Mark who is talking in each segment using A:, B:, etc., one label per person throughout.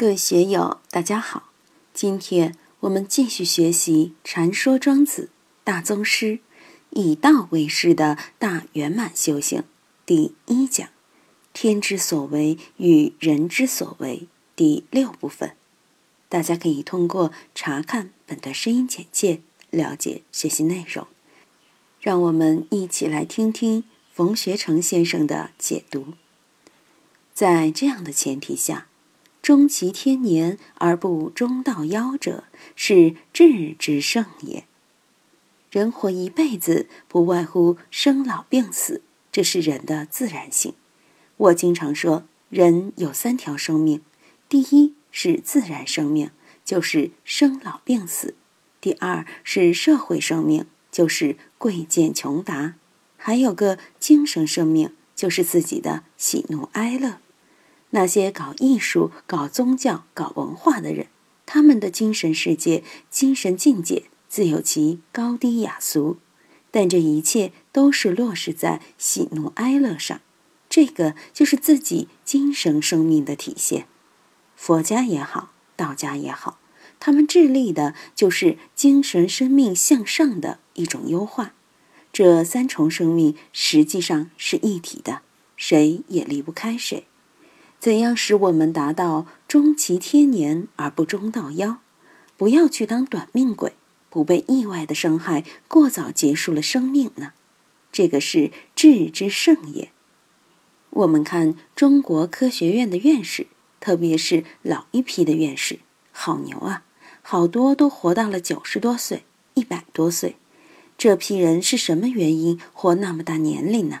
A: 各位学友，大家好！今天我们继续学习《禅说庄子大宗师以道为师的大圆满修行》第一讲“天之所为与人之所为”第六部分。大家可以通过查看本段声音简介了解学习内容。让我们一起来听听冯学成先生的解读。在这样的前提下。终其天年而不终道夭者，是智之圣也。人活一辈子，不外乎生老病死，这是人的自然性。我经常说，人有三条生命：第一是自然生命，就是生老病死；第二是社会生命，就是贵贱穷达；还有个精神生命，就是自己的喜怒哀乐。那些搞艺术、搞宗教、搞文化的人，他们的精神世界、精神境界自有其高低雅俗，但这一切都是落实在喜怒哀乐上，这个就是自己精神生命的体现。佛家也好，道家也好，他们致力的就是精神生命向上的一种优化。这三重生命实际上是一体的，谁也离不开谁。怎样使我们达到终其天年而不终道夭？不要去当短命鬼，不被意外的伤害，过早结束了生命呢？这个是智之圣也。我们看中国科学院的院士，特别是老一批的院士，好牛啊！好多都活到了九十多岁、一百多岁。这批人是什么原因活那么大年龄呢？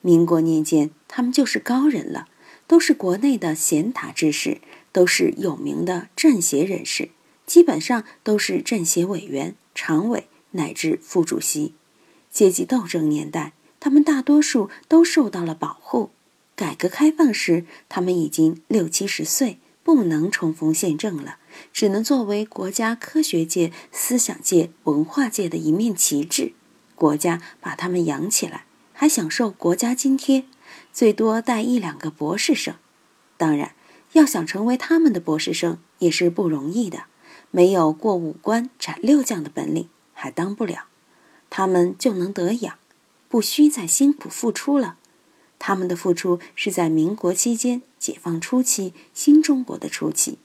A: 民国年间，他们就是高人了。都是国内的贤达之士，都是有名的政协人士，基本上都是政协委员、常委乃至副主席。阶级斗争年代，他们大多数都受到了保护。改革开放时，他们已经六七十岁，不能冲锋陷阵了，只能作为国家科学界、思想界、文化界的一面旗帜。国家把他们养起来，还享受国家津贴。最多带一两个博士生，当然，要想成为他们的博士生也是不容易的。没有过五关斩六将的本领，还当不了。他们就能得养，不需再辛苦付出了。他们的付出是在民国期间、解放初期、新中国的初期。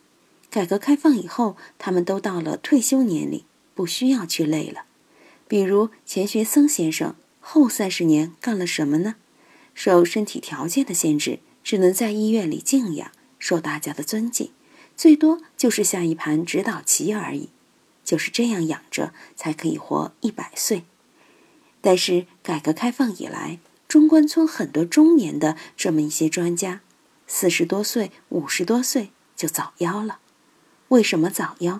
A: 改革开放以后，他们都到了退休年龄，不需要去累了。比如钱学森先生，后三十年干了什么呢？受身体条件的限制，只能在医院里静养，受大家的尊敬，最多就是下一盘指导棋而已。就是这样养着，才可以活一百岁。但是改革开放以来，中关村很多中年的这么一些专家，四十多岁、五十多岁就早夭了。为什么早夭？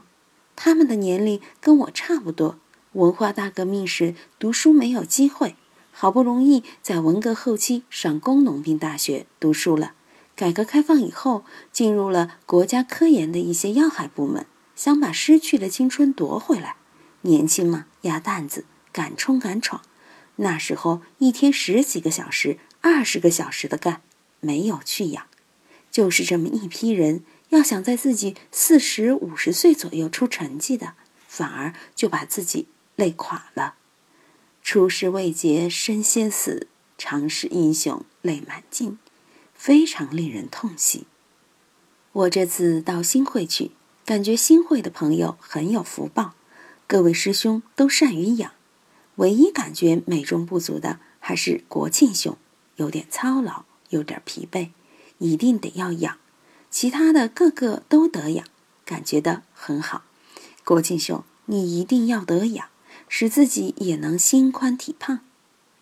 A: 他们的年龄跟我差不多，文化大革命时读书没有机会。好不容易在文革后期上工农兵大学读书了，改革开放以后进入了国家科研的一些要害部门，想把失去的青春夺回来。年轻嘛，鸭蛋子，敢冲敢闯。那时候一天十几个小时、二十个小时的干，没有去养。就是这么一批人，要想在自己四十五十岁左右出成绩的，反而就把自己累垮了。出师未捷身先死，常使英雄泪满襟，非常令人痛惜。我这次到新会去，感觉新会的朋友很有福报，各位师兄都善于养。唯一感觉美中不足的还是国庆兄，有点操劳，有点疲惫，一定得要养。其他的个个都得养，感觉的很好。国庆兄，你一定要得养。使自己也能心宽体胖，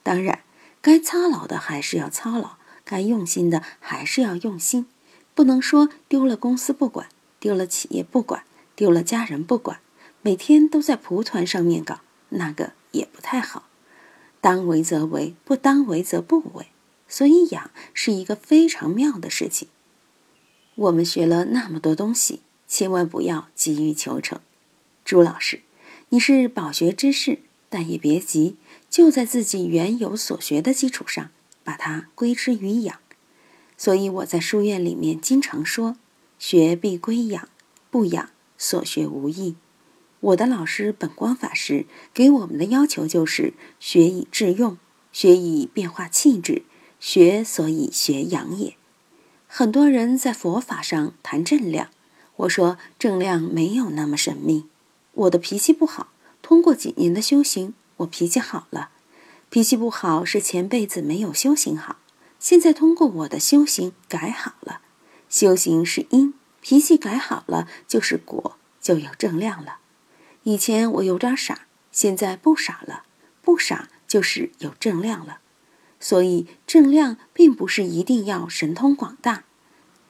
A: 当然，该操劳的还是要操劳，该用心的还是要用心，不能说丢了公司不管，丢了企业不管，丢了家人不管，每天都在蒲团上面搞，那个也不太好。当为则为，不当为则不为，所以养是一个非常妙的事情。我们学了那么多东西，千万不要急于求成，朱老师。你是饱学之士，但也别急，就在自己原有所学的基础上，把它归之于养。所以我在书院里面经常说，学必归养，不养所学无益。我的老师本光法师给我们的要求就是学以致用，学以变化气质，学所以学养也。很多人在佛法上谈正量，我说正量没有那么神秘。我的脾气不好，通过几年的修行，我脾气好了。脾气不好是前辈子没有修行好，现在通过我的修行改好了。修行是因，脾气改好了就是果，就有正量了。以前我有点傻，现在不傻了，不傻就是有正量了。所以正量并不是一定要神通广大，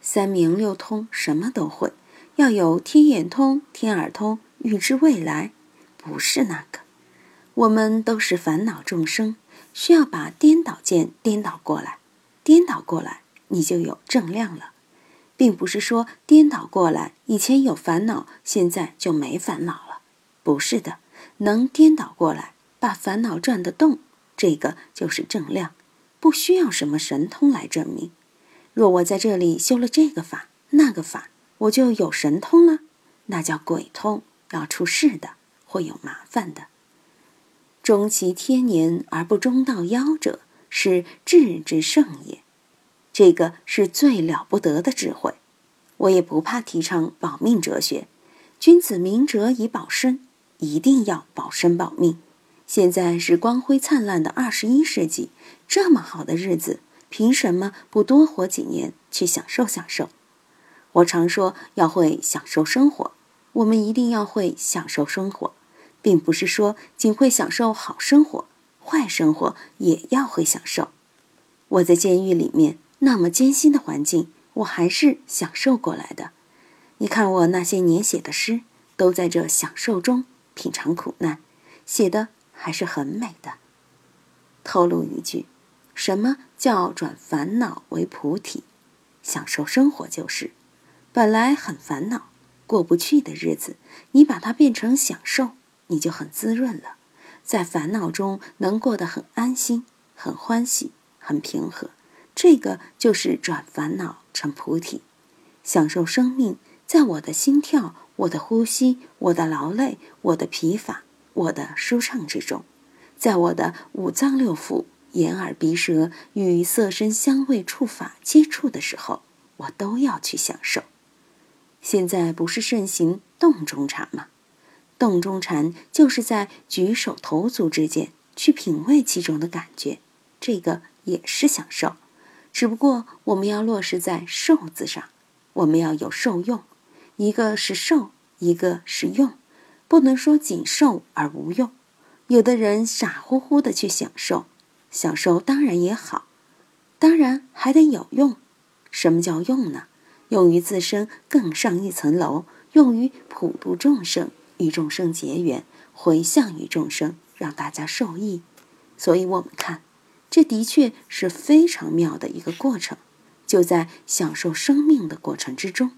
A: 三明六通什么都会，要有天眼通、天耳通，预知未来，不是那个。我们都是烦恼众生，需要把颠倒见颠倒过来，颠倒过来，你就有正量了。并不是说颠倒过来，以前有烦恼，现在就没烦恼了。不是的，能颠倒过来，把烦恼转得动，这个就是正量，不需要什么神通来证明。若我在这里修了这个法、那个法，我就有神通了，那叫鬼通，要出事的，会有麻烦的。终其天年而不中道夭者，是智之圣也。这个是最了不得的智慧，我也不怕提倡保命哲学。君子明哲以保身，一定要保身保命。现在是光辉灿烂的二十一世纪，这么好的日子，凭什么不多活几年去享受享受？我常说要会享受生活，我们一定要会享受生活，并不是说仅会享受好生活，坏生活也要会享受。我在监狱里面。那么艰辛的环境，我还是享受过来的。你看我那些年写的诗，都在这享受中品尝苦难，写的还是很美的。透露一句，什么叫转烦恼为菩提？享受生活就是，本来很烦恼、过不去的日子，你把它变成享受，你就很滋润了。在烦恼中能过得很安心、很欢喜、很平和。这个就是转烦恼成菩提，享受生命，在我的心跳、我的呼吸、我的劳累、我的疲乏、我的舒畅之中，在我的五脏六腑、眼耳鼻舌与色身香味触法接触的时候，我都要去享受。现在不是盛行洞中禅吗？洞中禅就是在举手投足之间去品味其中的感觉，这个也是享受。只不过我们要落实在“受”字上，我们要有受用，一个是受，一个是用，不能说仅受而无用。有的人傻乎乎的去享受，享受当然也好，当然还得有用。什么叫用呢？用于自身更上一层楼，用于普度众生，与众生结缘，回向于众生，让大家受益。所以我们看。这的确是非常妙的一个过程，就在享受生命的过程之中。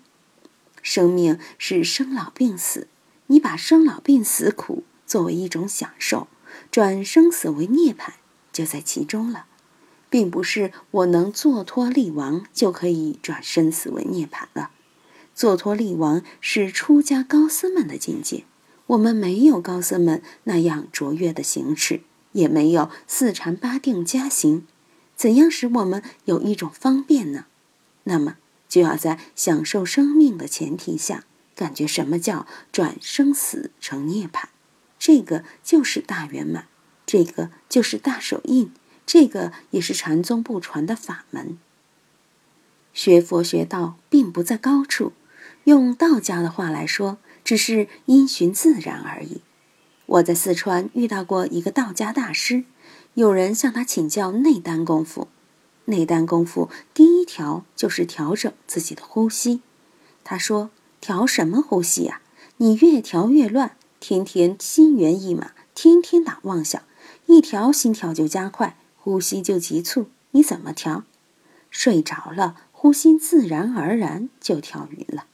A: 生命是生老病死，你把生老病死苦作为一种享受，转生死为涅槃，就在其中了，并不是我能坐脱立亡就可以转生死为涅槃了。坐脱立亡是出家高僧们的境界，我们没有高僧们那样卓越的行持。也没有四禅八定加行，怎样使我们有一种方便呢？那么就要在享受生命的前提下，感觉什么叫转生死成涅槃，这个就是大圆满，这个就是大手印，这个也是禅宗不传的法门。学佛学道并不在高处，用道家的话来说，只是因循自然而已。我在四川遇到过一个道家大师，有人向他请教内丹功夫。内丹功夫第一条就是调整自己的呼吸。他说：“调什么呼吸呀？你越调越乱，天天心猿意马，天天打妄想，一调心跳就加快，呼吸就急促，你怎么调？睡着了，呼吸自然而然就调匀了。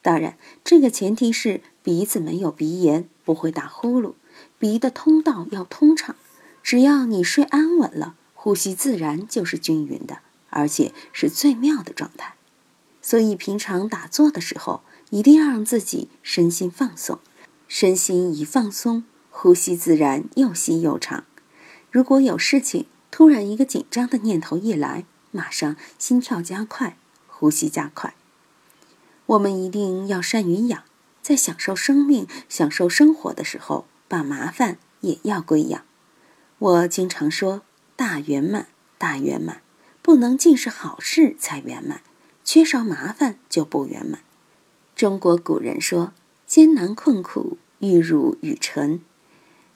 A: 当然，这个前提是鼻子没有鼻炎。”不会打呼噜，鼻的通道要通畅。只要你睡安稳了，呼吸自然就是均匀的，而且是最妙的状态。所以平常打坐的时候，一定要让自己身心放松。身心一放松，呼吸自然又细又长。如果有事情，突然一个紧张的念头一来，马上心跳加快，呼吸加快。我们一定要善于养，在享受生命、享受生活的时候，把麻烦也要归养。我经常说，大圆满，大圆满，不能尽是好事才圆满，缺少麻烦就不圆满。中国古人说：“艰难困苦，玉汝与臣；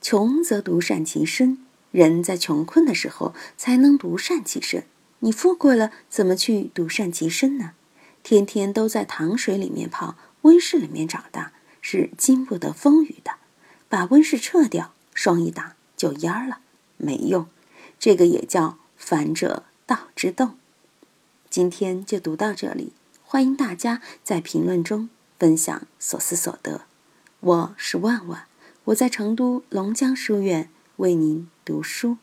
A: 穷则独善其身。”人在穷困的时候才能独善其身，你富贵了怎么去独善其身呢？天天都在糖水里面泡，温室里面长大，是经不得风雨的。把温室撤掉，霜一打就蔫了，没用。这个也叫反者道之动。今天就读到这里，欢迎大家在评论中分享所思所得。我是万万，我在成都龙江书院。为您读书。